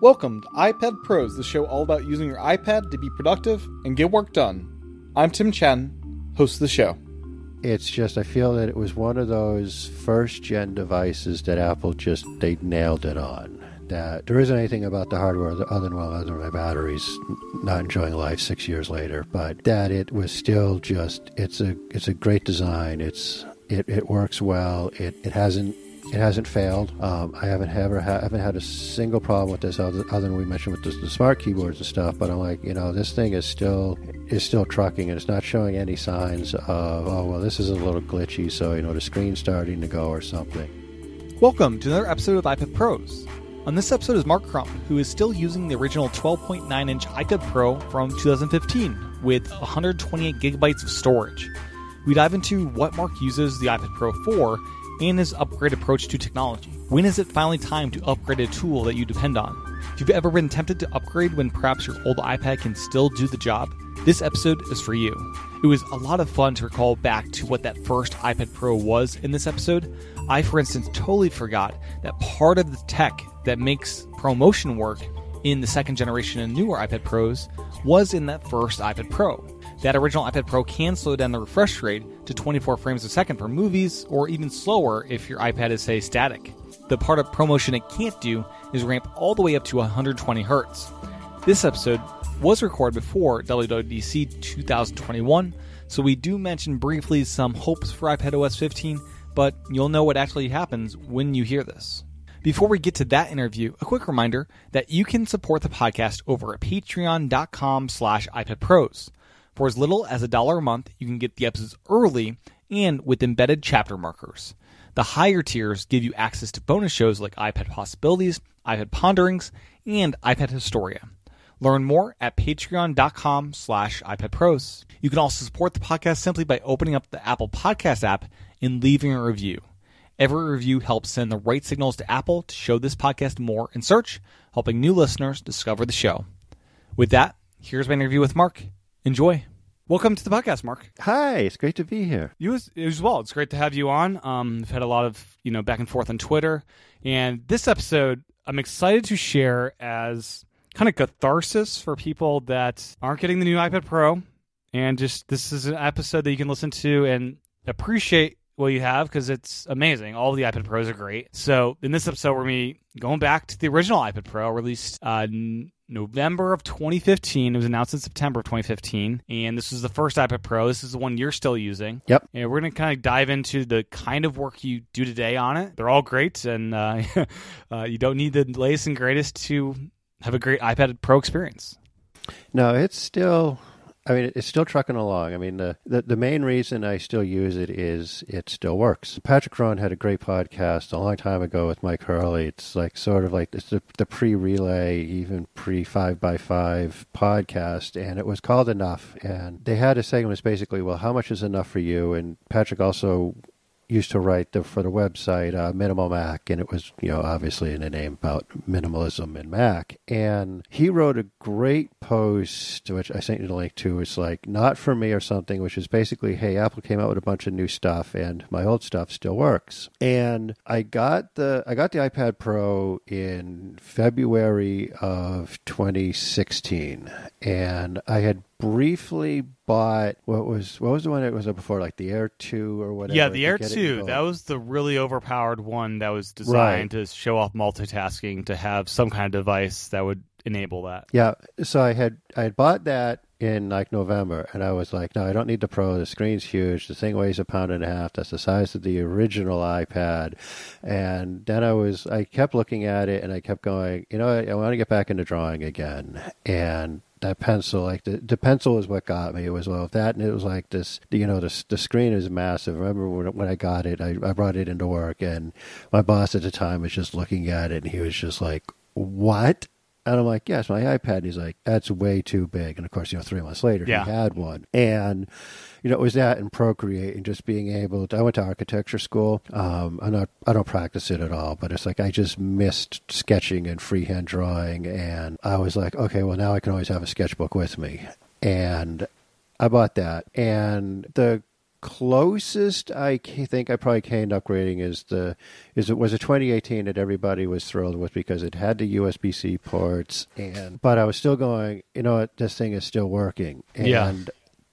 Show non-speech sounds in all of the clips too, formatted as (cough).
Welcome to iPad Pros, the show all about using your iPad to be productive and get work done. I'm Tim Chen, host of the show. It's just I feel that it was one of those first gen devices that Apple just they nailed it on. That there isn't anything about the hardware other than well, other than my batteries not enjoying life six years later, but that it was still just it's a it's a great design. It's it, it works well. It it hasn't it hasn't failed. Um, I haven't ever ha- haven't had a single problem with this other, other than we mentioned with the, the, smart keyboards and stuff. But I'm like, you know, this thing is still is still trucking, and it's not showing any signs of oh well, this is a little glitchy, so you know the screen's starting to go or something. Welcome to another episode of iPad Pros. On this episode is Mark Crump, who is still using the original 12.9 inch iPad Pro from 2015 with 128 gigabytes of storage. We dive into what Mark uses the iPad Pro for and his upgrade approach to technology. When is it finally time to upgrade a tool that you depend on? If you've ever been tempted to upgrade when perhaps your old iPad can still do the job, this episode is for you. It was a lot of fun to recall back to what that first iPad Pro was in this episode. I, for instance, totally forgot that part of the tech that makes ProMotion work in the second generation and newer iPad Pros was in that first iPad Pro. That original iPad Pro can slow down the refresh rate to 24 frames a second for movies, or even slower if your iPad is, say, static. The part of ProMotion it can't do is ramp all the way up to 120 Hz. This episode was recorded before WWDC 2021, so we do mention briefly some hopes for iPad OS 15, but you'll know what actually happens when you hear this. Before we get to that interview, a quick reminder that you can support the podcast over at patreon.com slash iPadPros. For as little as a dollar a month, you can get the episodes early and with embedded chapter markers. The higher tiers give you access to bonus shows like iPad Possibilities, iPad Ponderings, and iPad Historia. Learn more at patreon.com slash iPadPros. You can also support the podcast simply by opening up the Apple Podcast app and leaving a review. Every review helps send the right signals to Apple to show this podcast more in search, helping new listeners discover the show. With that, here's my interview with Mark. Enjoy. Welcome to the podcast, Mark. Hi, it's great to be here. You as, as well. It's great to have you on. Um, I've had a lot of you know back and forth on Twitter, and this episode I'm excited to share as kind of catharsis for people that aren't getting the new iPad Pro, and just this is an episode that you can listen to and appreciate what you have because it's amazing. All the iPad Pros are great. So in this episode, we're me going back to the original iPad Pro released uh, November of 2015. It was announced in September of 2015, and this is the first iPad Pro. This is the one you're still using. Yep. And we're going to kind of dive into the kind of work you do today on it. They're all great, and uh, (laughs) uh, you don't need the latest and greatest to have a great iPad Pro experience. No, it's still I mean, it's still trucking along. I mean, the, the, the main reason I still use it is it still works. Patrick Rhone had a great podcast a long time ago with Mike Hurley. It's like sort of like it's the, the pre relay, even pre five by five podcast, and it was called Enough. And they had a segment was basically, well, how much is enough for you? And Patrick also used to write the, for the website uh, Minimal Mac, and it was you know obviously in the name about minimalism in Mac. And he wrote a great post, which I sent you the link to. It's like not for me or something, which is basically, hey, Apple came out with a bunch of new stuff, and my old stuff still works. And I got the I got the iPad Pro in February of 2016, and I had briefly bought what was what was the one that was up before, like the Air Two or whatever. Yeah, the Air Two. That was the really overpowered one that was designed right. to show off multitasking to have some kind of device that would enable that. Yeah. So I had I had bought that in like November, and I was like, no, I don't need the Pro. The screen's huge. The thing weighs a pound and a half. That's the size of the original iPad. And then I was, I kept looking at it, and I kept going, you know, I want to get back into drawing again. And that pencil, like the, the pencil is what got me. It was well, that and it was like this, you know, the the screen is massive. Remember when, when I got it, I, I brought it into work, and my boss at the time was just looking at it, and he was just like, "What?" And I'm like, yes, my iPad. And he's like, that's way too big. And of course, you know, three months later, yeah. he had one. And, you know, it was that and Procreate and just being able to, I went to architecture school. Um, I'm not, I don't practice it at all, but it's like I just missed sketching and freehand drawing. And I was like, okay, well, now I can always have a sketchbook with me. And I bought that. And the closest I think I probably came upgrading is the is it was a 2018 that everybody was thrilled with because it had the USB C ports and but I was still going. You know what? This thing is still working. And Yeah.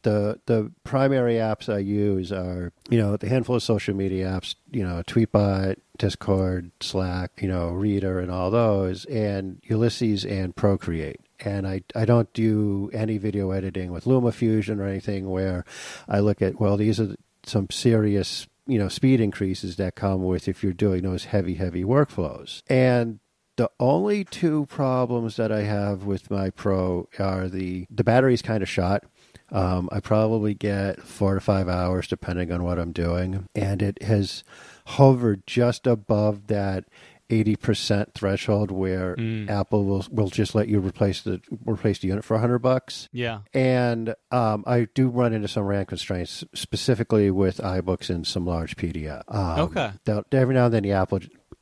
the the primary apps I use are you know the handful of social media apps you know Tweetbot, Discord, Slack, you know Reeder, and all those, and Ulysses and Procreate. And I I don't do any video editing with LumaFusion or anything where I look at well these are some serious you know speed increases that come with if you're doing those heavy heavy workflows and the only two problems that I have with my Pro are the the battery's kind of shot. Um, I probably get four to five hours depending on what I'm doing, and it has hovered just above that. 80% threshold where Mm. Apple will will just let you replace the replace the unit for 100 bucks Yeah. and um, I do run into some RAM constraints, specifically with iBooks and some large PDF. Um, Okay. Every now and then, the Apple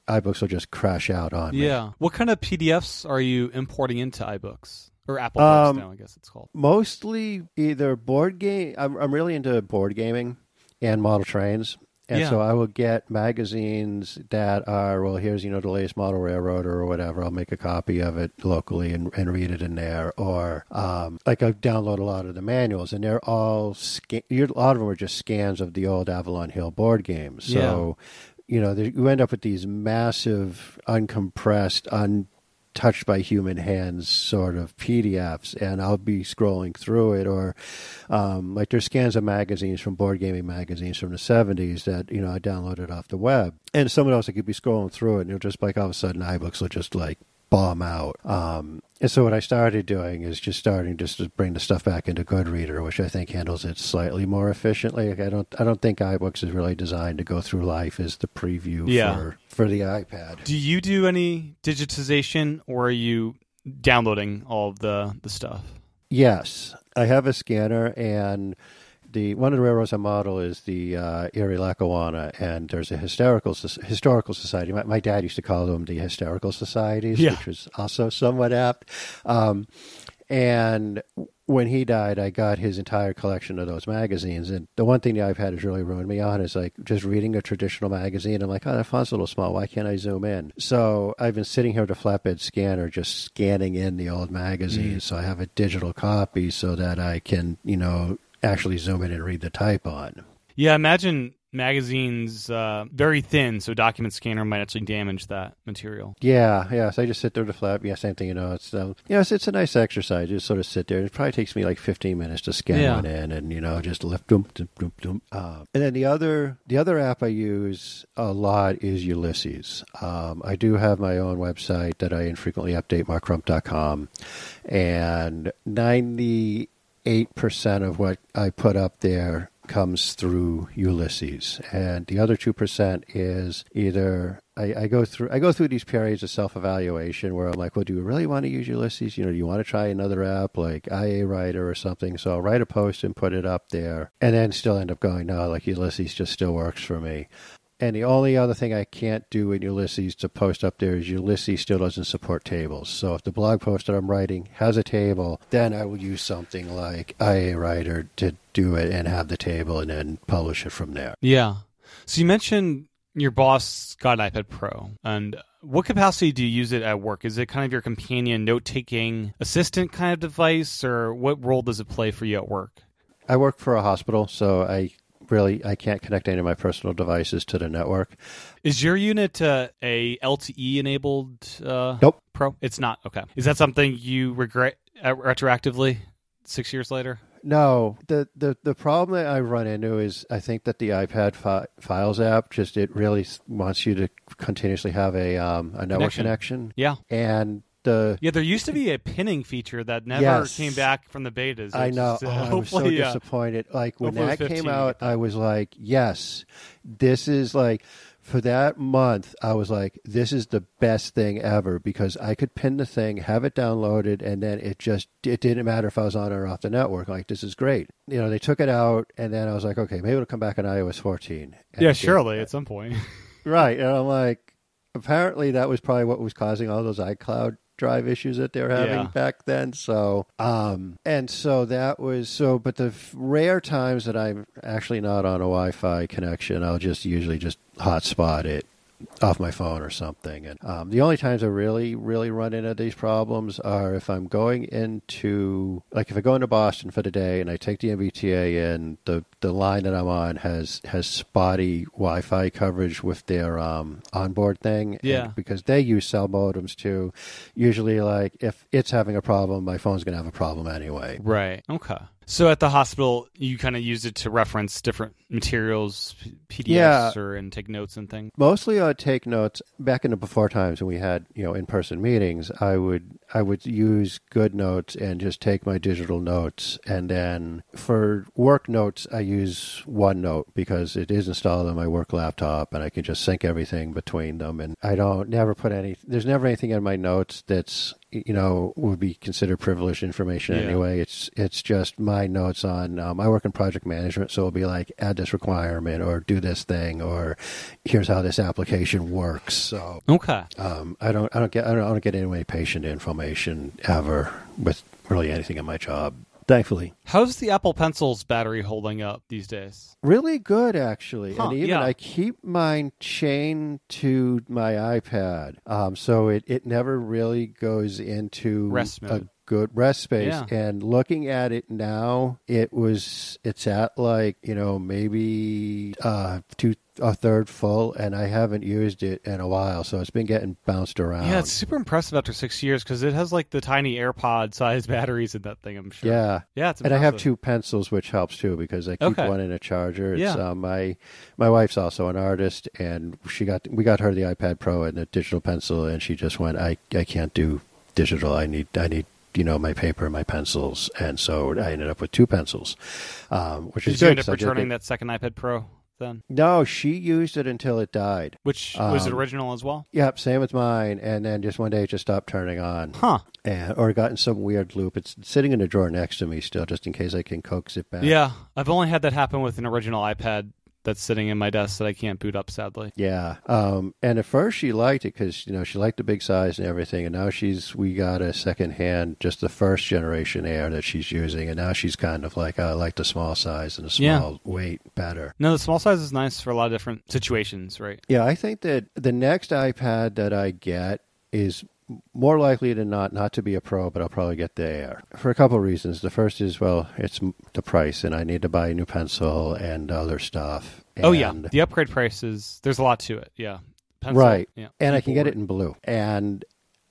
iBooks will just crash out on me. Yeah. What kind of PDFs are you importing into iBooks or Apple Um, now? I guess it's called. Mostly either board game. I'm, I'm really into board gaming and model trains. And Yeah. so I will get magazines that are, well, here's, you know, the latest model railroad or whatever. I'll make a copy of it locally and, and read it in there. Or, um, like, I download a lot of the manuals, and they're all, sca- a lot of them are just scans of the old Avalon Hill board games. So, you know, there, you end up with these massive, uncompressed, un touched by human hands sort of PDFs, and I'll be scrolling through it, or um, like there's scans of magazines from board gaming magazines from the 70s that you know I downloaded off the web, and someone else you'd be scrolling through it, and you'll just like all of a sudden iBooks will just like bomb out. Um, and so what I started doing is just starting just to bring the stuff back into Goodreader, which I think handles it slightly more efficiently. Like I don't I don't think iBooks is really designed to go through life as the preview Yeah. for for the iPad. Do you do any digitization or are you downloading all of the, the stuff? Yes, I have a scanner, and the one of the railroads I model is the uh, Erie Lackawanna, and there's a hysterical soc- historical society. My, my dad used to call them the hysterical societies, Yeah. which was also somewhat apt. Um, and when he died, I got his entire collection of those magazines. And the one thing that I've had has really ruined me on is like just reading a traditional magazine. I'm like, oh, that font's a little small. Why can't I zoom in? So I've been sitting here with a flatbed scanner, just scanning in the old magazines. So I have a digital copy so that I can, you know, actually zoom in and read the type on. Yeah, imagine magazines uh, very thin, so document scanner might actually damage that material. Yeah, yeah. So I just sit there to flap. Yeah, same thing. You know, it's um, you know, it's, it's a nice exercise. Just sort of sit there. It probably takes me like fifteen minutes to scan yeah. one in, and you know, just lift them, uh, um, and then the other the other app I use a lot is Ulysses. Um, I do have my own website that I infrequently update, markcrump.com, and ninety 8% of what I put up there comes through Ulysses, and the other two percent is either I, I, go through I go through these periods of self evaluation where I'm like, well, do you really want to use Ulysses? You know, do you want to try another app like IA Writer or something? So I'll write a post and put it up there, and then still end up going, no, like Ulysses just still works for me. And the only other thing I can't do in Ulysses to post up there is Ulysses still doesn't support tables. So if the blog post that I'm writing has a table, then I will use something like IA Writer to do it and have the table and then publish it from there. Yeah. So you mentioned your boss got an iPad Pro, and what capacity do you use it at work? Is it kind of your companion note-taking assistant kind of device, or what role does it play for you at work? I work for a hospital, so I really I can't connect any of my personal devices to the network. Is your unit uh, a LTE enabled uh, Nope. Pro? It's not. Okay. Is that something you regret uh, retroactively six years later? No, the, the the problem that I run into is I think that the iPad fi- Files app just it really wants you to continuously have a um, a network Connection. connection, Yeah. and the Yeah, there used to be a pinning feature that never Yes. came back from the betas. I know uh, oh, I was so hopefully, uh, disappointed. Like when hopefully that came out. I was like, yes, this is like for that month. I was like, this is the best thing ever because I could pin the thing, have it downloaded, and then it just it didn't matter if I was on or off the network. Like this is great. You know, they took it out, and then I was like, okay, maybe it'll come back on iOS 14. And yeah, surely at some point. Right. And I'm like, apparently that was probably what was causing all those iCloud drive issues that they're having Yeah. back then. So, um, and so that was so. But the rare times that I'm actually not on a Wi-Fi connection, I'll just usually just hotspot it off my phone or something. And um, the only times I really, really run into these problems are if I'm going into, like, if I go into Boston for the day and I take the MBTA in, the the line that I'm on has has spotty Wi-Fi coverage with their um, onboard thing. And Yeah. because they use cell modems too. Usually, like, if it's having a problem, my phone's going to have a problem anyway. Right. Okay. So at the hospital, you kind of used it to reference different materials, PDFs, Yeah. or and take notes and things. Mostly, I'd take notes. Back in the before times when we had you know in person meetings, I would I would use GoodNotes and just take my digital notes, and then for work notes, I use OneNote because it is installed on my work laptop, and I can just sync everything between them. And I don't never put any. There's never anything in my notes that's you know would be considered privileged information Yeah. anyway. It's it's just my notes on. Um, I work in project management, so it'll be like add this requirement or do this thing or here's how this application works. So Okay. um, I don't I don't get I don't, I don't get any patient information ever with really anything in my job. Thankfully, How's the Apple Pencil's battery holding up these days? really good actually, Huh, and even yeah. I keep mine chained to my iPad, um, so it it never really goes into Rest a mode. Good rest space. Yeah. And looking at it now, it was it's at like you know maybe uh, two a third full, and I haven't used it in a while, so it's been getting bounced around. Yeah, it's super impressive after six years because it has like the tiny AirPod sized (laughs) batteries in that thing. I'm sure. yeah. Yeah, it's And I have two pencils, which helps too because I keep Okay. one in a charger. It's, Yeah. um, my my wife's also an artist, and she got we got her the iPad Pro and a digital pencil, and she just went, I I can't do digital. I need I need you know my paper and my pencils, and so I ended up with two pencils, um, which Did is you good. end up 'cause I did returning that second iPad Pro then? No, she used it until it died. Which was it Um, original as well? Yep, same with mine, and then just one day it just stopped turning on. Huh. and, or got in some weird loop. It's sitting in a drawer next to me still, just in case I can coax it back. Yeah, I've only had that happen with an original iPad that's sitting in my desk that I can't boot up, sadly. Yeah. Um, and at first she liked it because, you know, she liked the big size and everything. And now she's, we got a second hand, just the first generation Air that she's using. And now she's kind of like, I like the small size and the Yeah. small weight better. No, the small size is nice for a lot of different situations, right? Yeah. I think that the next iPad that I get is more likely than not not to be a pro, but I'll probably get the Air for a couple of reasons. The first is, well, it's the price and I need to buy a new pencil and other stuff. oh yeah, the upgrade prices. There's a lot to it. Yeah, Pencil, Right. Yeah, and I can get it in blue. And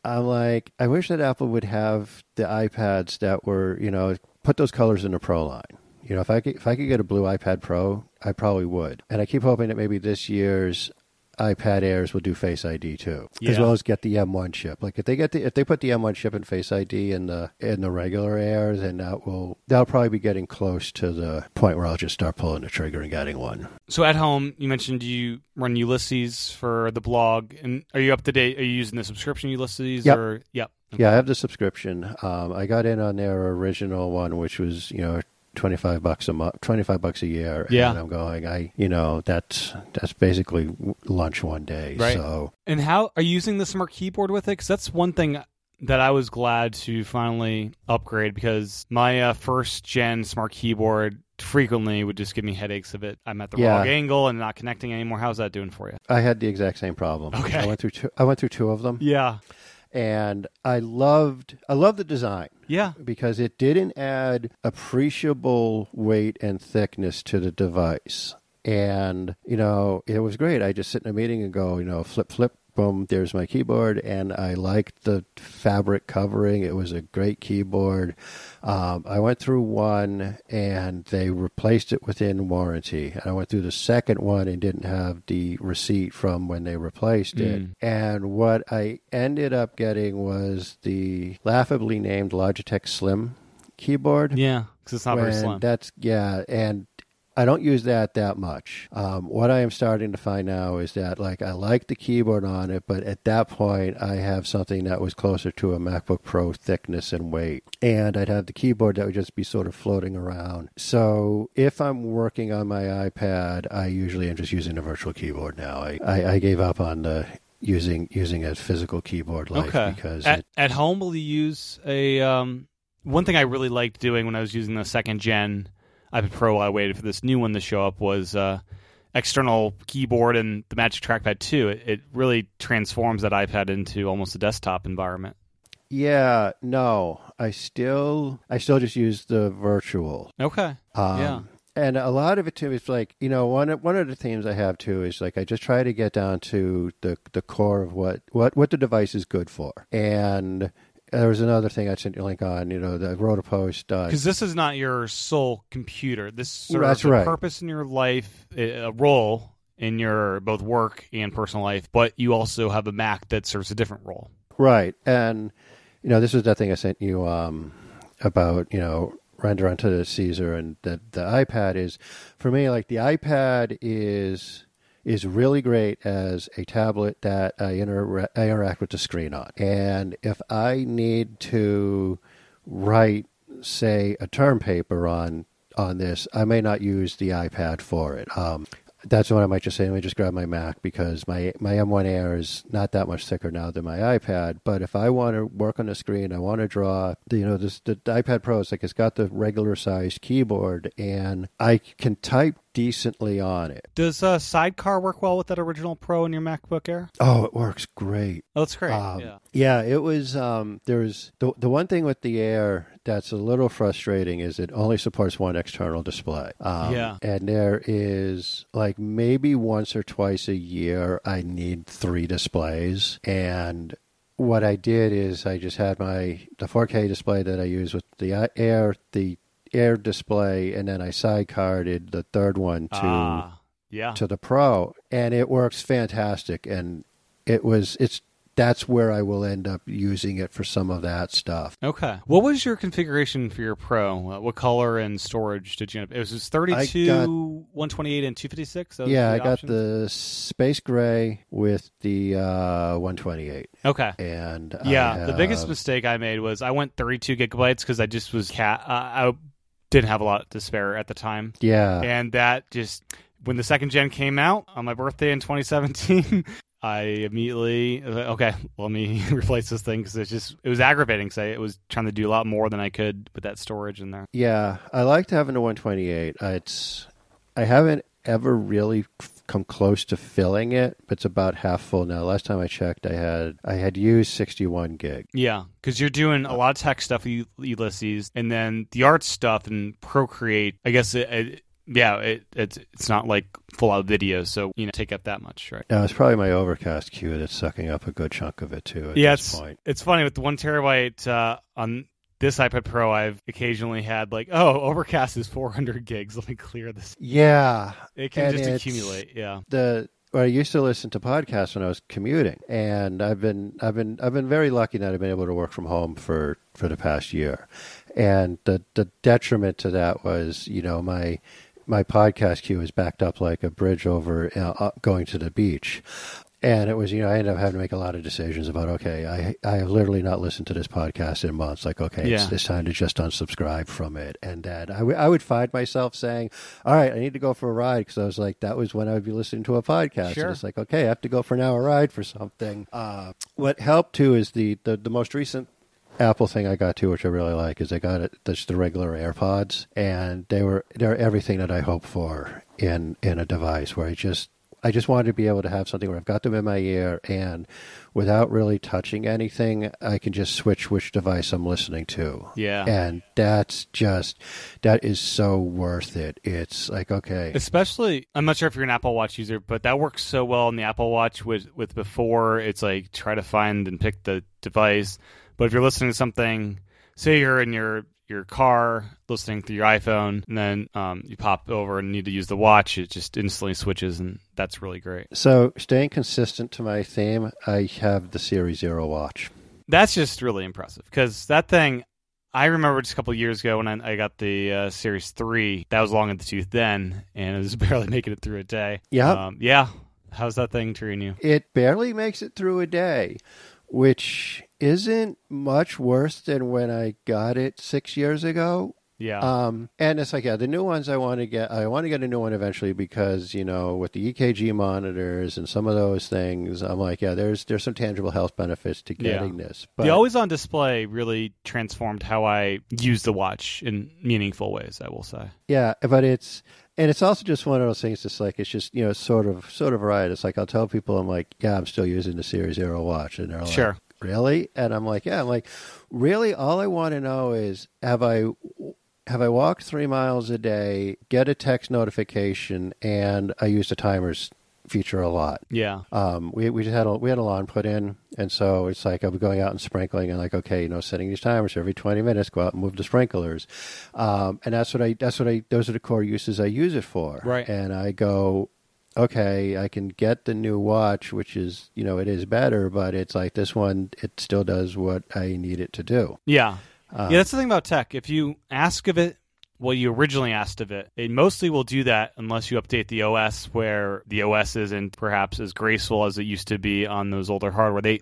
I'm like, I wish that Apple would have the iPads that were, you know, put those colors in the Pro line. You know, if I could, if I could get a blue iPad Pro, I probably would. And I keep hoping that maybe this year's iPad Airs will do Face ID too, as well as get the M1 chip. Like if they get the if they put the M1 chip and Face ID in the in the regular Airs, then that will that'll probably be getting close to the point where I'll just start pulling the trigger and getting one. So at home, you mentioned you run Ulysses for the blog, and are you up to date? Are you using the subscription Ulysses? Yep. Or yep. Yeah, I have the subscription. Um, I got in on their original one, which was you know twenty five bucks a month, twenty five bucks a year. Yeah. and I'm going. I you know that's that's basically lunch one day. Right. So And how are you using the smart keyboard with it? Because that's one thing that I was glad to finally upgrade because my uh, first gen smart keyboard frequently would just give me headaches if it I'm at the Yeah. wrong angle and not connecting anymore. How's that doing for you? I had the exact same problem. Okay. I went through two. I went through two of them, Yeah. And I loved. I loved the design. Yeah. because it didn't add appreciable weight and thickness to the device. And, you know, it was great. I just sit in a meeting and go, you know, flip, flip, boom, there's my keyboard. And I liked the fabric covering. It was a great keyboard. Um, I went through one and they replaced it within warranty. And I went through the second one and didn't have the receipt from when they replaced it. Mm. And what I ended up getting was the laughably named Logitech Slim keyboard. Yeah. Because it's not very slim. That's yeah, and I don't use that that much. Um, what I am starting to find now is that like I like the keyboard on it, but at that point I have something that was closer to a MacBook Pro thickness and weight, and I'd have the keyboard that would just be sort of floating around. So if I'm working on my iPad, I usually am just using a virtual keyboard now. I I, I gave up on the using using a physical keyboard life okay. because at, it, at home, will you use a um, one thing I really liked doing when I was using the second gen iPad Pro while I waited for this new one to show up was uh, external keyboard and the Magic Trackpad 2. It, it really transforms that iPad into almost a desktop environment. yeah no I still I still just use the virtual Okay. Um, Yeah. And a lot of it too is like you know one of, one of the themes I have too is like I just try to get down to the the core of what what what the device is good for. And there was another thing I sent you a link on. You know, the wrote a post. Uh, Because this is not your sole computer. This serves That's a right. purpose in your life, a a role in your both work and personal life, but you also have a Mac that serves a different role. Right. And, you know, this was that thing I sent you um, about, you know, render onto the Caesar and the, the iPad is, for me, like the iPad is is really great as a tablet that I, I interact with the screen on. And if I need to write, say, a term paper on on this, I may not use the iPad for it. Um, that's what I might just say, let me just grab my Mac because my, my M1 Air is not that much thicker now than my iPad. But if I want to work on the screen, I want to draw, you know, this, the iPad Pro is like it's got the regular sized keyboard and I can type decently on it. Does uh, Sidecar work well with that original Pro in your MacBook Air? Oh, it works great. Oh, that's great. Um, yeah. yeah, it was. Um, there was the the one thing with the Air that's a little frustrating is it only supports one external display. Um, Yeah. and there is like maybe once or twice a year I need three displays, and what I did is I just had my the 4K display that I use with the Air the Air display, and then I sidecarded the third one to Ah, yeah. to the Pro, and it works fantastic. And it was it's that's where I will end up using it for some of that stuff. Okay. What was your configuration for your Pro? Uh, what color and storage did you? It was just 32, got- 128, and 256. Those yeah, I the got the space gray with the uh, 128, Okay. and Yeah, the biggest mistake I made was I went 32 gigabytes because I just was cat. Uh, I didn't have a lot to spare at the time, yeah, and that just when the second gen came out on my birthday in 2017. (laughs) I immediately okay, let me (laughs) replace this thing because it's just it was aggravating. Say it was trying to do a lot more than I could with that storage in there. yeah. I liked having the 128. Uh, It's I haven't ever really come close to filling it, but it's about half full now. Last time I checked, I had I had used 61 gig. Yeah, because you're doing a lot of tech stuff Ulysses, and then the art stuff and Procreate. I guess it, it yeah, it, it's it's not like full out video, so you know take up that much, right? Now it's probably my Overcast queue that's sucking up a good chunk of it too. At yeah, this it's point. it's funny with the one terabyte uh, on this iPad Pro. I've occasionally had like, oh, Overcast is 400 gigs. (laughs) Let me clear this. Yeah, It can And just accumulate. Yeah. the well, I used to listen to podcasts when I was commuting, and I've been I've been I've been very lucky that I've been able to work from home for for the past year, and the the detriment to that was you know my my podcast queue is backed up like a bridge over uh, going to the beach. And it was, you know, I ended up having to make a lot of decisions about, okay, I I have literally not listened to this podcast in months. Like, okay, it's, Yeah. it's time to just unsubscribe from it. And that I, w- I would find myself saying, all right, I need to go for a ride because I was like, that was when I would be listening to a podcast. Sure. And it's like, okay, I have to go for an hour ride for something. Uh, what helped too is the, the, the most recent Apple thing I got too, which I really like, is I got it just the regular AirPods, and they were they're everything that I hope for in in a device where I just I just wanted to be able to have something where I've got them in my ear and without really touching anything, I can just switch which device I'm listening to. Yeah. And that's just that is so worth it. It's like okay, Especially, I'm not sure if you're an Apple Watch user, but that works so well in the Apple Watch with with before. It's like try to find and pick the device. But if you're listening to something, say you're in your your car listening through your iPhone, and then um, you pop over and need to use the watch, it just instantly switches, and that's really great. so staying consistent to my theme, I have the Series Zero watch. That's just really impressive because that thing. I remember just a couple years ago when I, I got the uh, Series Three. That was long in the tooth then, and it was (laughs) barely making it through a day. Yeah, Um, yeah. How's that thing treating you? It barely makes it through a day, which isn't much worse than when I got it six years ago. Yeah. Um, and it's like, yeah, the new ones I want to get, I want to get a new one eventually because, you know, with the EKG monitors and some of those things, I'm like, yeah, there's, there's some tangible health benefits to Yeah. getting this. But the always on display really transformed how I use the watch in meaningful ways, I will say. yeah, but it's, and it's also just one of those things. It's like, it's just, you know, sort of, sort of right. It's like, I'll tell people, I'm like, yeah, I'm still using the Series Zero watch. And they're like, Sure. really? And I'm like, yeah, I'm like, really? All I want to know is, have I, have I walked three miles a day, get a text notification, and I use the timers feature a lot. Yeah. Um, we we just had a we had a lawn put in, and so it's like be going out and sprinkling, and like okay, you know, setting these timers every twenty minutes, go out and move the sprinklers, um, and that's what I that's what I those are the core uses I use it for. Right. and I go. Okay, I can get the new watch, which is, you know, it is better, but it's like this one, it still does what I need it to do. Yeah. Uh, yeah, that's the thing about tech. If you ask of it what you originally asked of it, it mostly will do that unless you update the OS where the OS isn't perhaps as graceful as it used to be on those older hardware. They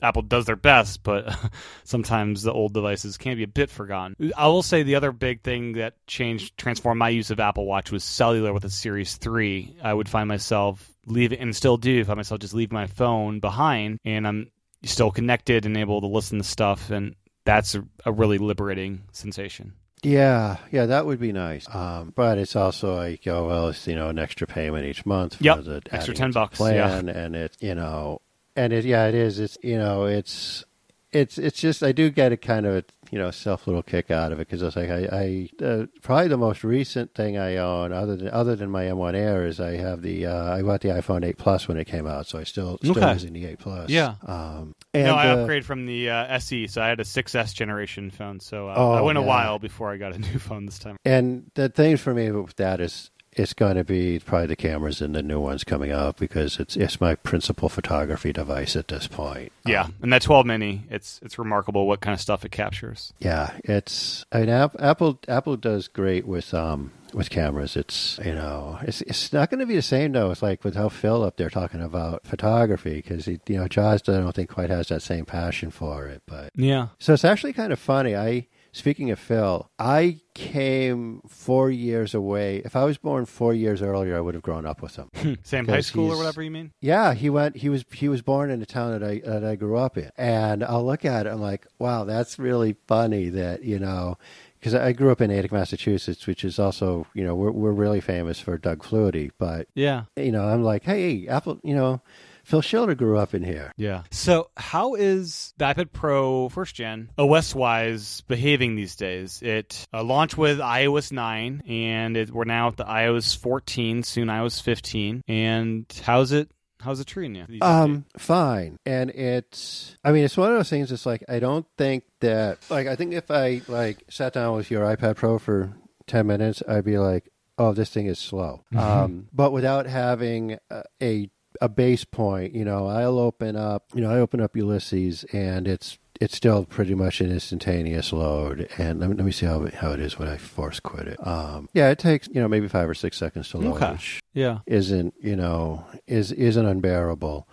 Apple does their best, but (laughs) sometimes the old devices can be a bit forgotten. I will say the other big thing that changed, transformed my use of Apple Watch was cellular with the Series 3. I would find myself leaving, and still do, find myself just leave my phone behind, and I'm still connected and able to listen to stuff, and that's a, a really liberating sensation. Yeah, yeah, that would be nice. Um, but it's also like, oh well, it's you know an extra payment each month for Yep, the extra 10 it to the bucks, plan, and it's you know, and it yeah, it is. It's you know, it's it's it's just I do get a kind of a you know self little kick out of it because it's like I, I uh, probably the most recent thing I own other than other than my M1 Air is I have the uh, I bought the iPhone 8 Plus when it came out, so I still still Okay. using the 8 Plus. Yeah. Um, and no, I uh, upgraded from the uh, SE, so I had a 6S generation phone. So uh, Oh, I went a while before I got a (laughs) new phone this time. And the thing for me with that is it's going to be probably the cameras and the new ones coming out because it's it's my principal photography device at this point. Yeah, Um, and that 12 mini, it's it's remarkable what kind of stuff it captures. yeah, it's I mean Apple Apple does great with um with cameras. It's you know it's it's not going to be the same though. It's like with how Phil up there talking about photography because you know Joz I don't think quite has that same passion for it, but Yeah. So it's actually kind of funny. I speaking of Phil, I came four years away. If I was born four years earlier, I would have grown up with him. Hmm. Same high school or whatever you mean? Yeah, he went. He was he was born in the town that I that I grew up in, and I'll look at it. I'm like, wow, that's really funny that you know. Because I grew up in Natick, Massachusetts, which is also, you know, we're we're really famous for Doug Flutie. But Yeah. you know, I'm like, hey, Apple, you know, Phil Schiller grew up in here. Yeah. So, how is the iPad Pro first gen OS wise behaving these days? It uh, launched with iOS 9, and it, we're now at the iOS 14, soon iOS 15. And how's it? How's it treating you? these Um, fine. And it's, I mean, it's one of those things. It's like I don't think that, like, I think if I like sat down with your iPad Pro for ten minutes, I'd be like, oh, this thing is slow. Um, but without having a, a a base point, you know, I'll open up, you know, I open up Ulysses, and it's it's still pretty much an instantaneous load. And let me, let me see how how it is when I force quit it. Um, yeah, it takes you know maybe five or six seconds to load. Okay. which Yeah. isn't you know is isn't unbearable.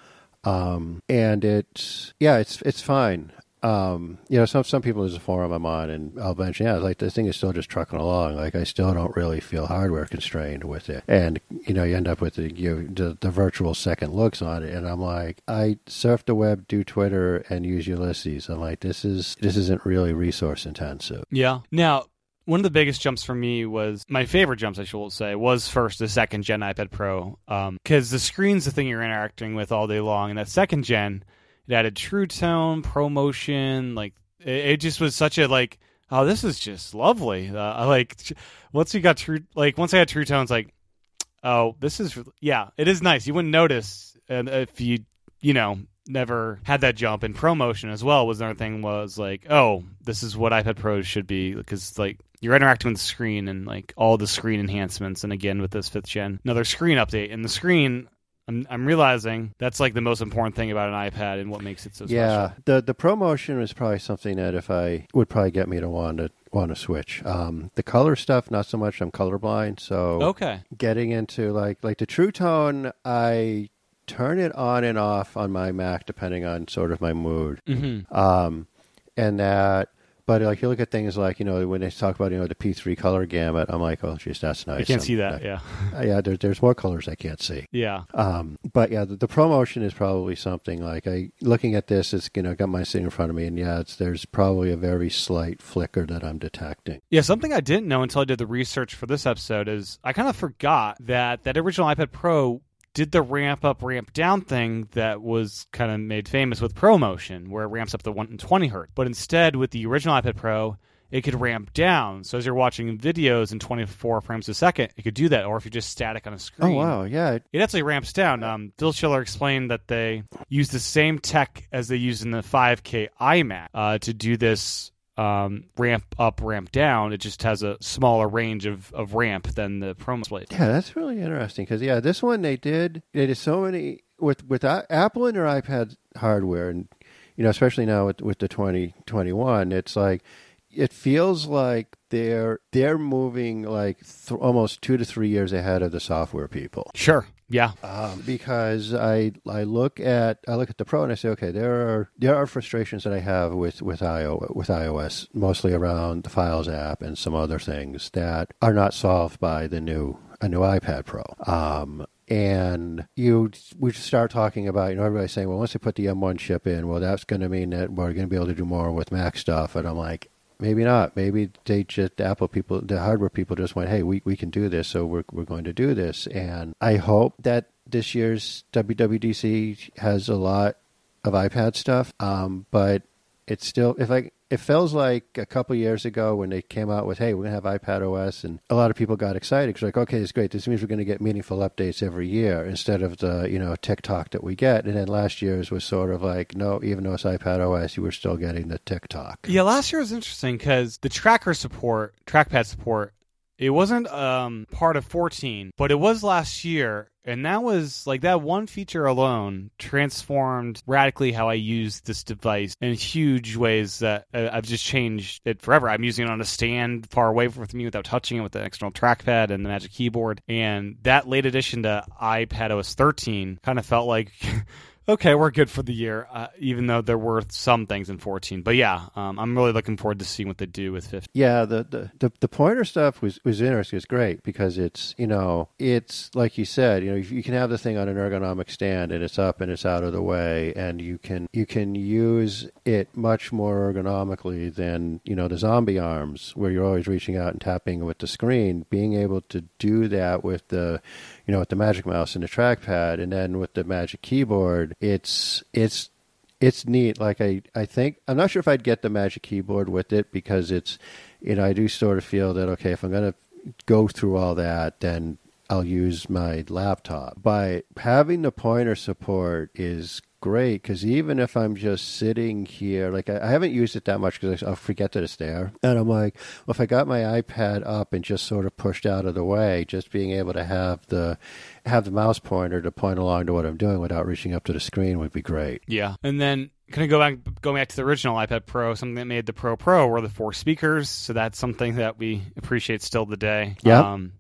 Um and it's yeah it's it's fine. Um you know some some people there's a forum i'm on and i'll mention yeah like this thing is still just trucking along. Like i still don't really feel hardware constrained with it. And you know you end up with the you the, the virtual second looks on it. And i'm like i surf the web do twitter and use ulysses. I'm like this is this isn't really resource intensive. Yeah. Now, one of the biggest jumps for me was my favorite jumps, I should say, was first the second gen iPad Pro, because the screen's the thing you're interacting with all day long, and that second gen, it added True Tone, ProMotion, like it, it just was such a like, oh, this is just lovely. Uh, (laughs) like once you got True, like once I had True Tones, like, oh, this is yeah, it is nice. You wouldn't notice, and if you you know never had that jump. And promotion as well was another thing was like oh this is what ipad pros should be because like you're interacting with the screen and like all the screen enhancements and again with this fifth gen another screen update. And the screen i'm, I'm realizing that's like the most important thing about an ipad and what makes it so yeah special. the the promotion is probably something that if i would probably get me to want to want to switch. Um the color stuff not so much. I'm colorblind so okay. getting into like like the true tone i turn it on and off on my mac depending on sort of my mood mm-hmm. um and that but like you look at things like you know when they talk about you know the P3 color gamut, I'm like, oh, geez, that's nice. I can't I'm- see that. I- Yeah. uh, yeah, there, there's more colors I can't see. Yeah. Um, but yeah, the, the promotion is probably something like I looking at this. It's you know got my sitting in front of me, and yeah, it's there's probably a very slight flicker that I'm detecting. Yeah, something I didn't know until I did the research for this episode is I kind of forgot that that original iPad Pro did the ramp up, ramp down thing that was kind of made famous with ProMotion, where it ramps up to 120 hertz. But instead, with the original iPad Pro, it could ramp down. So as you're watching videos in 24 frames a second, it could do that. Or if you're just static on a screen. Oh wow, yeah, it- actually ramps down. Um, Phil Schiller explained that they use the same tech as they use in the 5K iMac uh, to do this um, ramp up, ramp down. It just has a smaller range of, of ramp than the Pro displays. yeah, that's really interesting because yeah, this one they did they did so many with with Apple and their iPad hardware, and you know especially now with with the 2021, it's like it feels like they're they're moving like th- almost two to three years ahead of the software people. Sure. Yeah. um, because I I look at I look at the Pro and I say, okay, there are there are frustrations that I have with with iO with iOS, mostly around the Files app and some other things that are not solved by the new a new iPad Pro. Um, and you we start talking about you know everybody's saying, well, once they put the M1 chip in, well, that's going to mean that we're going to be able to do more with Mac stuff, and I'm like. Maybe not. Maybe they just the Apple people, the hardware people, just went, "Hey, we, we can do this, so we're we're going to do this." And I hope that this year's WWDC has a lot of iPad stuff. Um, but it's still if I it feels like a couple years ago when they came out with, "Hey, we're gonna have iPad OS," and a lot of people got excited because like, "Okay, it's great. This means we're going to get meaningful updates every year instead of the you know TikTok that we get." And then last year's was sort of like, no, even though it's iPad OS, you were still getting the TikTok. Yeah, last year was interesting because the tracker support, trackpad support, it wasn't um, part of 14, but it was last year. And that was like that one feature alone transformed radically how I use this device in huge ways that uh, I've just changed it forever. I'm using it on a stand far away from me without touching it with the external trackpad and the Magic Keyboard. And that late addition to iPad OS 13 kind of felt like (laughs) okay, we're good for the year, uh, even though there were some things in 14. But yeah, um, I'm really looking forward to seeing what they do with 15. Yeah, the, the, the, the pointer stuff was, was interesting. It's great because it's, you know, it's like you said, you know, you can have the thing on an ergonomic stand and it's up and it's out of the way and you can you can use it much more ergonomically than, you know, the zombie arms where you're always reaching out and tapping with the screen. Being able to do that with the you know, with the magic mouse and the trackpad and then with the magic keyboard, it's it's it's neat. Like I, I think I'm not sure if I'd get the Magic Keyboard with it because it's, you know, I do sort of feel that okay, if I'm gonna go through all that, then I'll use my laptop. But having the pointer support is great because even if I'm just sitting here, like I, I haven't used it that much because I'll forget that it's there, and I'm like, well, if I got my iPad up and just sort of pushed out of the way, just being able to have the have the mouse pointer to point along to what I'm doing without reaching up to the screen would be great. Yeah, and then kind of go back going back to the original iPad Pro, something that made the Pro Pro were the four speakers. So that's something that we appreciate still today. Yeah. Um,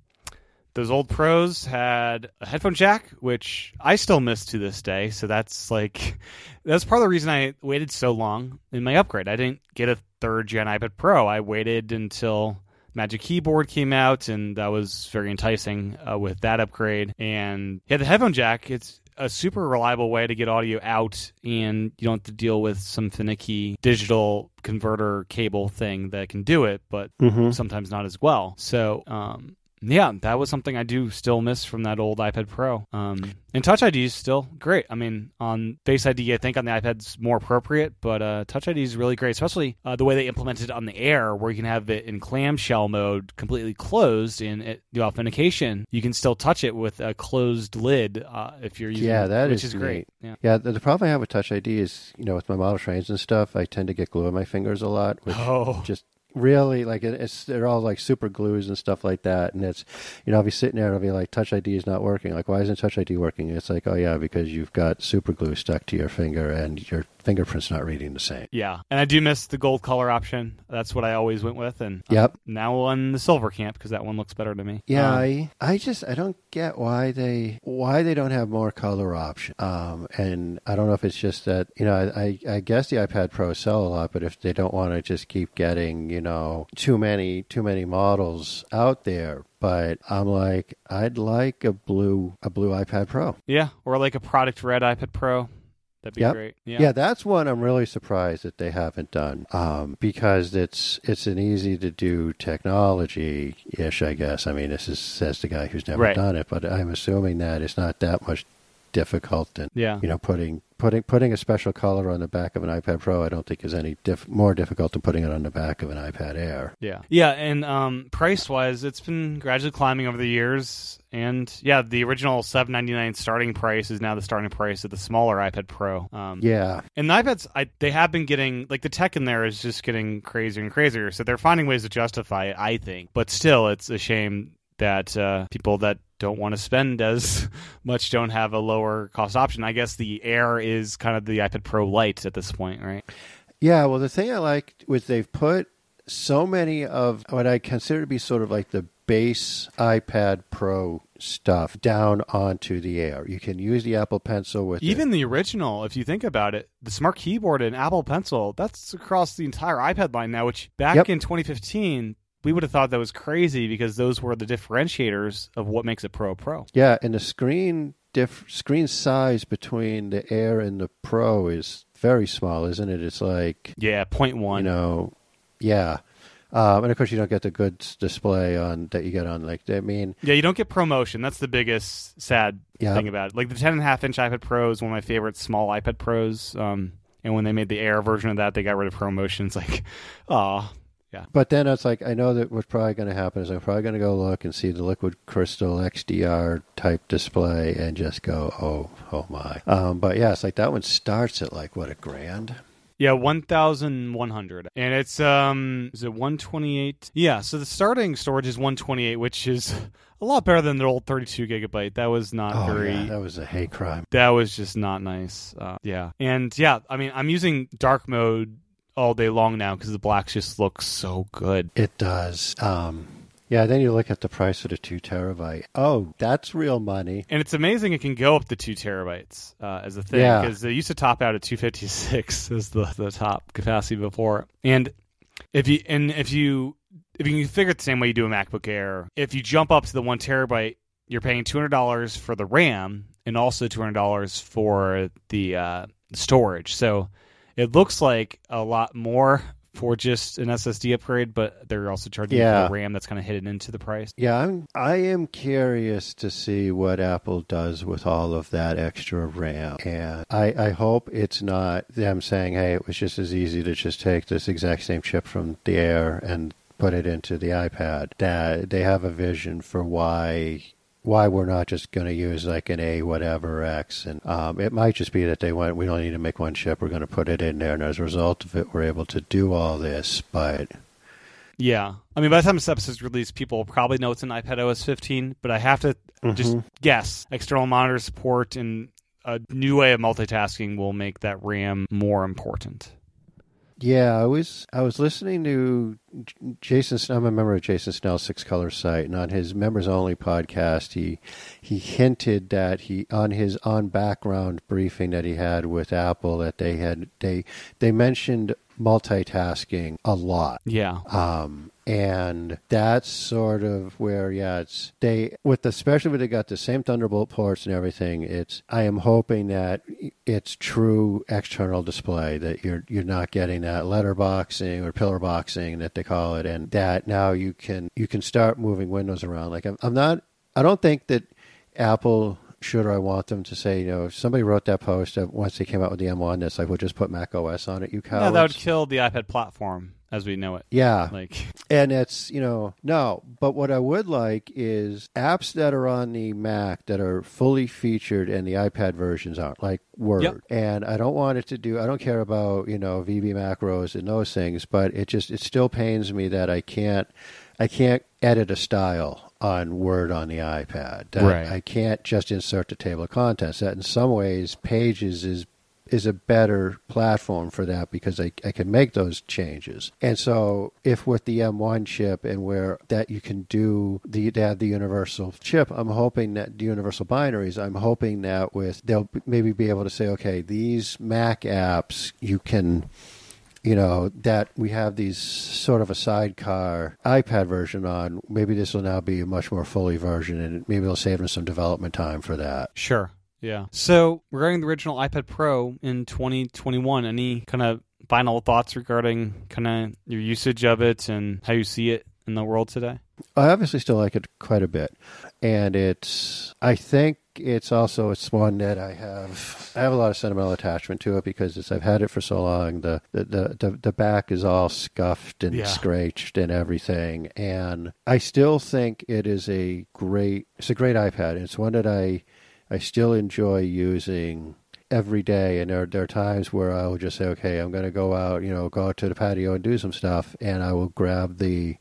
those old pros had a headphone jack, which I still miss to this day. So that's like (laughs) that's part of the reason I waited so long in my upgrade. I didn't get a third gen iPad Pro. I waited until Magic Keyboard came out, and that was very enticing uh, with that upgrade. And yeah, the headphone jack, it's a super reliable way to get audio out, and you don't have to deal with some finicky digital converter cable thing that can do it, but Mm-hmm. sometimes not as well. So, um, yeah, that was something I do still miss from that old iPad Pro. Um, and Touch ID is still great. I mean, on Face ID, I think on the iPad's more appropriate, but uh, Touch ID is really great, especially uh, the way they implemented it on the Air, where you can have it in clamshell mode, completely closed, and it, the authentication you can still touch it with a closed lid uh, if you're using. Yeah, it, that which is is great. Yeah. Yeah, the, the problem I have with Touch ID is, you know, with my model trains and stuff, I tend to get glue on my fingers a lot, which Oh, just really like it, it's they're all like super glues and stuff like that. And it's you know i'll be sitting there and i'll be like touch id is not working. Like why isn't touch id working? It's like oh yeah because you've got super glue stuck to your finger and your fingerprint's not reading the same. Yeah, and I do miss the gold color option. That's what I always went with, and I'm Yep. now on the silver camp because that one looks better to me. Yeah, Um, I, I just I don't get why they why they don't have more color option. Um, and I don't know if it's just that you know I, I guess the iPad Pro sell a lot, but if they don't want to just keep getting you know too many too many models out there. But I'm like I'd like a blue a blue iPad Pro. yeah, or like a product red iPad Pro. That'd be Yep. great. Yeah. Yeah. that's one I'm really surprised that they haven't done um, because it's it's an easy to do technology ish. I guess. I mean, this is says the guy who's never Right. done it, but I'm assuming that it's not that much difficult than yeah. you know putting putting putting a special color on the back of an iPad Pro. I don't think is any diff- more difficult than putting it on the back of an iPad Air. Yeah. Yeah, and um, price wise, it's been gradually climbing over the years. And yeah, the original seven ninety nine starting price is now the starting price of the smaller iPad Pro. Um, Yeah, And the iPads, I, they have been getting like the tech in there is just getting crazier and crazier. So they're finding ways to justify it, I think. But still, it's a shame that uh, people that don't want to spend as (laughs) much don't have a lower cost option. I guess the Air is kind of the iPad Pro Lite at this point, right? Yeah, well, the thing I like was they've put so many of what I consider to be sort of like the base iPad Pro stuff down onto the Air. You can use the Apple Pencil with it. Even the original, if you think about it, the Smart Keyboard and Apple Pencil, that's across the entire iPad line now, which back Yep. in 2015, we would have thought that was crazy because those were the differentiators of what makes a Pro a Pro. Yeah, and the screen diff- screen size between the Air and the Pro is very small, isn't it? It's like Yeah, point one. you know, yeah. Um, and of course, you don't get the good display on that you get on like I mean, Yeah, you don't get ProMotion. That's the biggest sad Yeah. thing about it. Like the 10.5 inch iPad Pro is one of my favorite small iPad Pros. Um, and when they made the Air version of that, they got rid of ProMotion. It's (laughs) like, oh, But then it's like I know that what's probably going to happen is I'm probably going to go look and see the Liquid Crystal XDR type display and just go, oh, oh my. Um, but yeah, it's like that one starts at like what a grand. Yeah, one thousand one hundred, and it's um, is it one twenty eight? Yeah, so the starting storage is one twenty eight, which is a lot better than the old thirty two gigabyte. That was not Oh very. yeah, that was a hate crime. that was just not nice. Uh, yeah, and yeah, I mean, I'm using dark mode all day long now because the blacks just look so good. It does. Um, yeah, then you look at the price of the two terabyte. Oh, that's real money. And it's amazing it can go up to two terabytes uh, as a thing Yeah. because they used to top out at 256 (laughs) as the, the top capacity before. And if you and if you if you configure it the same way you do a MacBook Air, if you jump up to the one terabyte, you're paying two hundred dollars for the RAM and also two hundred dollars for the uh, storage. So it looks like a lot more for just an SSD upgrade, but they're also charging Yeah. for the RAM that's kind of hidden into the price. Yeah, I'm, I am curious to see what Apple does with all of that extra RAM. And I, I hope it's not them saying, hey, it was just as easy to just take this exact same chip from the Air and put it into the iPad. That they have a vision for why why we're not just going to use like an A whatever X. And um, it might just be that they went, we don't need to make one chip, we're going to put it in there. And as a result of it, we're able to do all this. But Yeah. I mean, by the time this episode's released, people will probably know it's an iPad OS 15, but I have to just guess external monitor support and a new way of multitasking will make that RAM more important. Yeah, I was I was listening to Jason. I'm a member of Jason Snell's Six Colors site, and on his members only podcast, he he hinted that he on his on background briefing that he had with Apple that they had they they mentioned multitasking a lot. Yeah. Um, and that's sort of where, yeah, it's they with the, especially when they got the same Thunderbolt ports and everything. It's I am hoping that it's true external display that you're you're not getting that letterboxing or pillar boxing that they call it, and that now you can you can start moving windows around. Like I'm, I'm not, I don't think that Apple should or I want them to say, you know, if somebody wrote that post once they came out with the M1, that's like, we'll just put Mac OS on it, you cowards. No, that would kill the iPad platform as we know it. yeah, Like, (laughs) and it's, you know, no, but what I would like is apps that are on the Mac that are fully featured and the iPad versions aren't, like Word. Yep. And I don't want it to do, I don't care about, you know, VB macros and those things, but it just, it still pains me that I can't, I can't edit a style on Word on the iPad. Right. I can't just insert the table of contents. That in some ways, Pages is is a better platform for that because I, I can make those changes. And so if with the M1 chip and where that you can do the to have the universal chip, I'm hoping that the universal binaries, I'm hoping that with they'll maybe be able to say, okay, these Mac apps you can you know, that we have these sort of a sidecar iPad version on. Maybe this will now be a much more fully version, and maybe it'll save us some development time for that. Sure. Yeah. So regarding the original iPad Pro in 2021, any kind of final thoughts regarding kind of your usage of it and how you see it in the world today? I obviously still like it quite a bit, and it's. I think it's also it's one that I have. I have a lot of sentimental attachment to it because it's, I've had it for so long. The the the, the, the back is all scuffed and Yeah. scratched and everything, and I still think it is a great. It's a great iPad. It's one that I I still enjoy using every day and there, there are times where I will just say, okay, I'm going to go out, you know, go out to the patio and do some stuff, and I will grab the,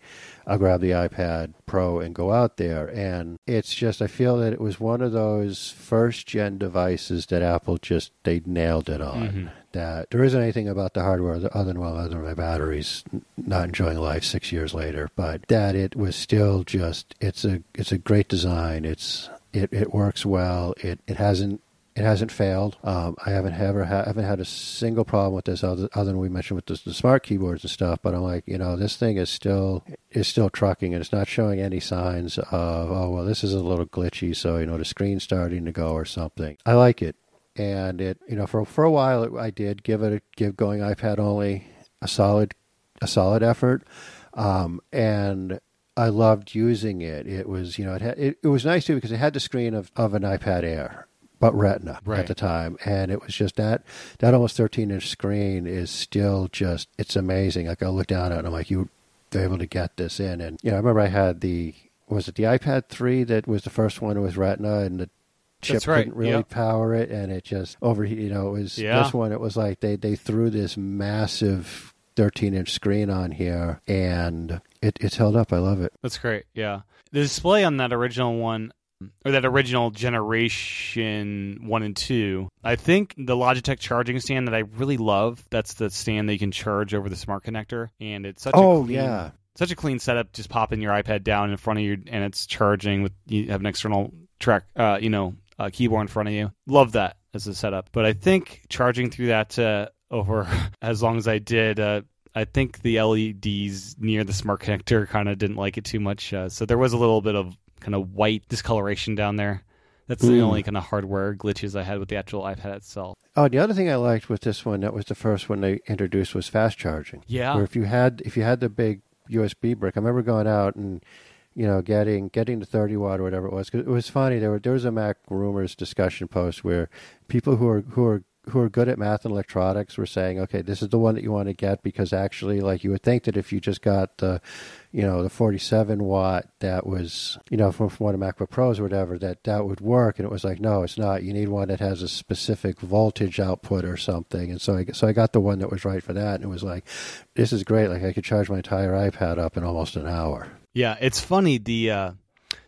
I'll grab the iPad Pro and go out there, and it's just I feel that it was one of those first gen devices that Apple just they nailed it on. Mhm. That there isn't anything about the hardware other other than well, other than my batteries not enjoying life six years later, but that it was still just it's a it's a great design. It's it, it works well. It it hasn't it hasn't failed. Um, I haven't ever ha- haven't had a single problem with this other, other than we mentioned with the, smart keyboards and stuff. But I'm like, you know, this thing is still is still trucking, and it's not showing any signs of oh well, this is a little glitchy, so you know the screen's starting to go or something. I like it, and it you know for for a while it, I did give it a, give going iPad only a solid a solid effort, um, and I loved using it. It was, you know, it, had, it, it was nice too because it had the screen of, of an iPad Air, but Retina Right. at the time, and it was just that that almost 13 inch screen is still just it's amazing. Like I look down at it and I'm like, you they're able to get this in, and you know, I remember I had the was it the iPad 3 that was the first one with Retina, and the chip That's right, couldn't really yep. power it, and it just overheat. You know, it was Yeah. this one. It was like they they threw this massive 13 inch screen on here, and it, it's held up. I love it. That's great. Yeah. The display on that original one or that original generation 1 and 2. I think the Logitech charging stand that I really love, that's the stand that you can charge over the smart connector and it's such a Oh clean, yeah, such a clean setup just popping your iPad down in front of you and it's charging with you have an external track uh you know uh, keyboard in front of you. Love that as a setup. But I think charging through that uh, over (laughs) as long as I did uh I think the LEDs near the smart connector kind of didn't like it too much. Uh, so there was a little bit of kind of white discoloration down there. That's the Mm. only kind of hardware glitches I had with the actual iPad itself. Oh, the other thing I liked with this one that was the first one they introduced was fast charging. Yeah. Where if you had if you had the big USB brick, I remember going out and you know getting getting the 30 watt or whatever it was. 'Cause it was funny. There were there was a Mac rumors discussion post where people who are who are who are good at math and electronics were saying, okay, this is the one that you want to get because actually, like you would think that if you just got the, you know, the 47 watt that was, you know, from, from one of MacBook Pros or whatever, that that would work. And it was like, no, it's not. You need one that has a specific voltage output or something. And so I so I got the one that was right for that, and it was like, this is great. Like I could charge my entire iPad up in almost an hour. Yeah, it's funny the uh,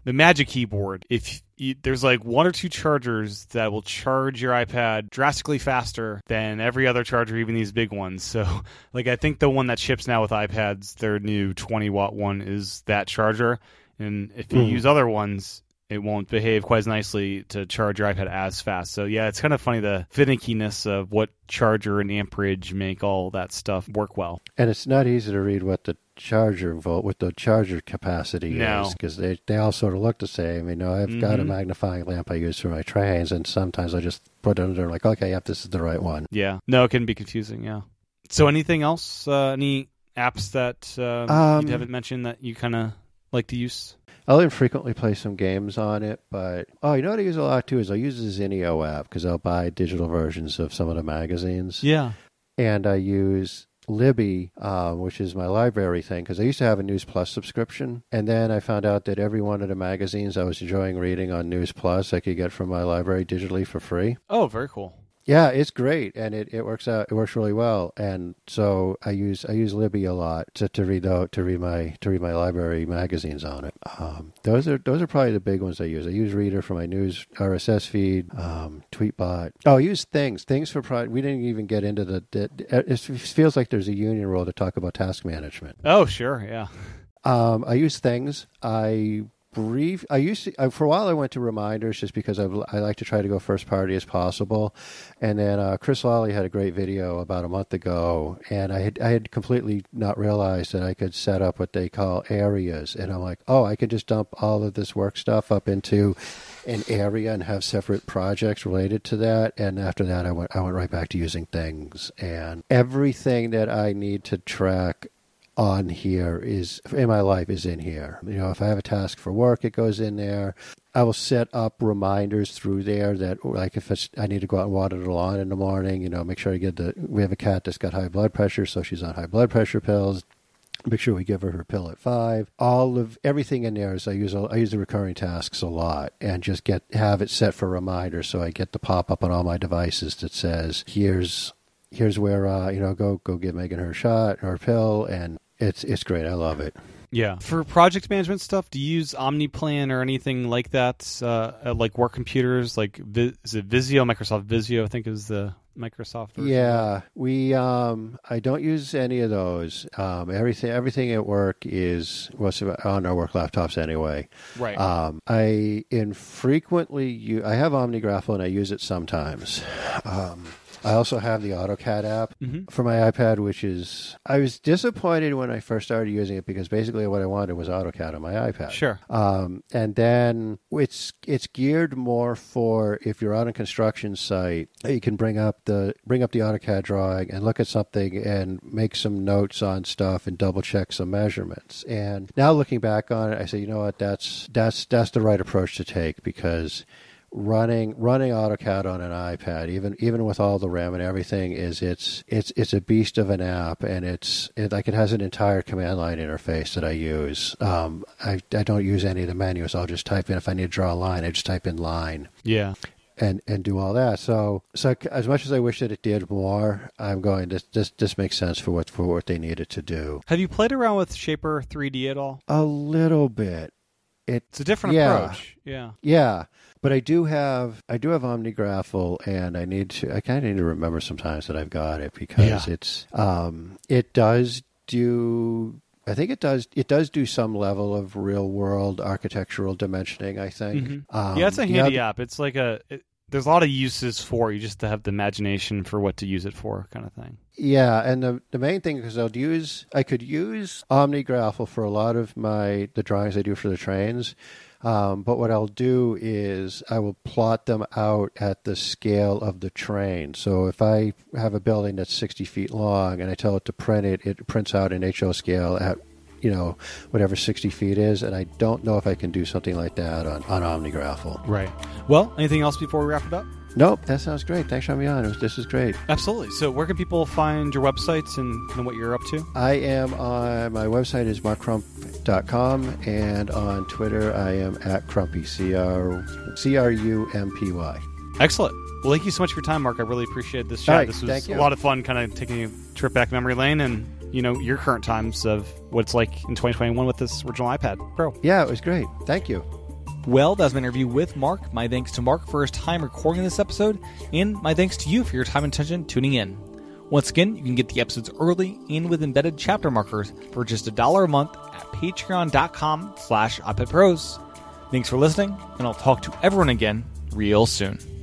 the Magic Keyboard. If you, there's like one or two chargers that will charge your iPad drastically faster than every other charger, even these big ones. So, (laughs) like I think the one that ships now with iPads, their new 20 watt one, is that charger. And if you Mhm. use other ones, it won't behave quite as nicely to charge your iPad as fast. So yeah, it's kind of funny the finickiness of what charger and amperage make all that stuff work well. And it's not easy to read what the charger volt, what the charger capacity No. is, because they they all sort of look the same. You know, I've got a Mhm. magnifying lamp I use for my trains, and sometimes I just put it under like, okay, yep, this is the right one. Yeah. No, it can be confusing. Yeah. So, anything else? Uh, any apps that Um, you haven't mentioned that you kind of like to use? I'll infrequently play some games on it, but oh, you know what I use a lot too is I use the Zinio app because I'll buy digital versions of some of the magazines, Yeah. and I use Libby, um, which is my library thing, because I used to have a News Plus subscription, and then I found out that every one of the magazines I was enjoying reading on News Plus I could get from my library digitally for free. Oh, very cool. Yeah, it's great, and it, it works out. It works really well, and so I use I use Libby a lot to, to read out to read my to read my library magazines on it. Um, those are those are probably the big ones I use. I use Reeder for my news RSS feed, um, Tweetbot. Oh, I use Things. Things for pro- we didn't even get into the, the. It feels like there's a union role to talk about task management. Oh, sure, yeah. Um, I use Things. I brief. I used to uh, for a while. I went to reminders just because I, I like to try to go first party as possible. And then uh, Chris Lawley had a great video about a month ago, and I had I had completely not realized that I could set up what they call areas. And I'm like, oh, I can just dump all of this work stuff up into an area and have separate projects related to that. And after that, I went I went right back to using things and everything that I need to track on here is in my life is in here. You know, if I have a task for work, it goes in there. I will set up reminders through there that, like, if I need to go out and water the lawn in the morning, you know, make sure I get the. We have a cat that's got high blood pressure, so she's on high blood pressure pills. Make sure we give her her pill at five. All of everything in there is I use I use the recurring tasks a lot and just get have it set for reminders so I get the pop up on all my devices that says here's here's where uh, you know go go give Megan her shot her pill and it's it's great. I love it. Yeah. For project management stuff, do you use OmniPlan or anything like that? Uh, like work computers, like is it Visio, Microsoft Visio? I think is the Microsoft. Version. Yeah, we. Um, I don't use any of those. Um, everything, everything at work is what's on our work laptops anyway. Right. Um, I infrequently use. I have OmniGraffle and I use it sometimes. Um, I also have the AutoCAD app mm-hmm. for my iPad, which is I was disappointed when I first started using it because basically what I wanted was AutoCAD on my iPad. Sure. Um, and then it's it's geared more for if you're on a construction site, you can bring up the bring up the AutoCAD drawing and look at something and make some notes on stuff and double check some measurements. And now looking back on it, I say, you know what, that's that's that's the right approach to take because running running AutoCAD on an iPad, even even with all the RAM and everything, is it's it's it's a beast of an app, and it's it, like it has an entire command line interface that I use. Um, I I don't use any of the menus. I'll just type in if I need to draw a line, I just type in line. Yeah. And, and do all that. So so as much as I wish that it did more, I'm going. This this this makes sense for what for what they needed to do. Have you played around with Shapr3D at all? A little bit. It, it's a different yeah, approach. Yeah. Yeah. But I do have I do have OmniGraffle, and I need to I kind of need to remember sometimes that I've got it because yeah. it's um, it does do I think it does. It does do some level of real world architectural dimensioning. I think. Mm-hmm. Um, yeah, it's a handy app. It's like a. It, there's a lot of uses for you just to have the imagination for what to use it for, kind of thing. Yeah, and the the main thing is I'll use I could use OmniGraffle for a lot of my the drawings I do for the trains um, but what I'll do is I will plot them out at the scale of the train. So if I have a building that's 60 feet long and I tell it to print it, it prints out in HO scale at you know whatever 60 feet is and i don't know if i can do something like that on, on omnigraffle right. Well anything else before we wrap it up Nope, that sounds great. Thanks for having me on. Was, this is great. Absolutely. So, where can people find your websites and, and what you're up to? I am on my website is markcrump.com, and on Twitter I am at Crumpy C R C R U M P Y. Excellent. Well, thank you so much for your time, Mark. I really appreciate this chat. Right, this was a lot of fun, kind of taking a trip back memory lane and you know your current times of what it's like in 2021 with this original iPad Pro. Yeah, it was great. Thank you. Well, that was my interview with Mark. My thanks to Mark for his time recording this episode, and my thanks to you for your time and attention tuning in. Once again, you can get the episodes early and with embedded chapter markers for just a dollar a month at patreon.com slash iPadPros. Thanks for listening, and I'll talk to everyone again real soon.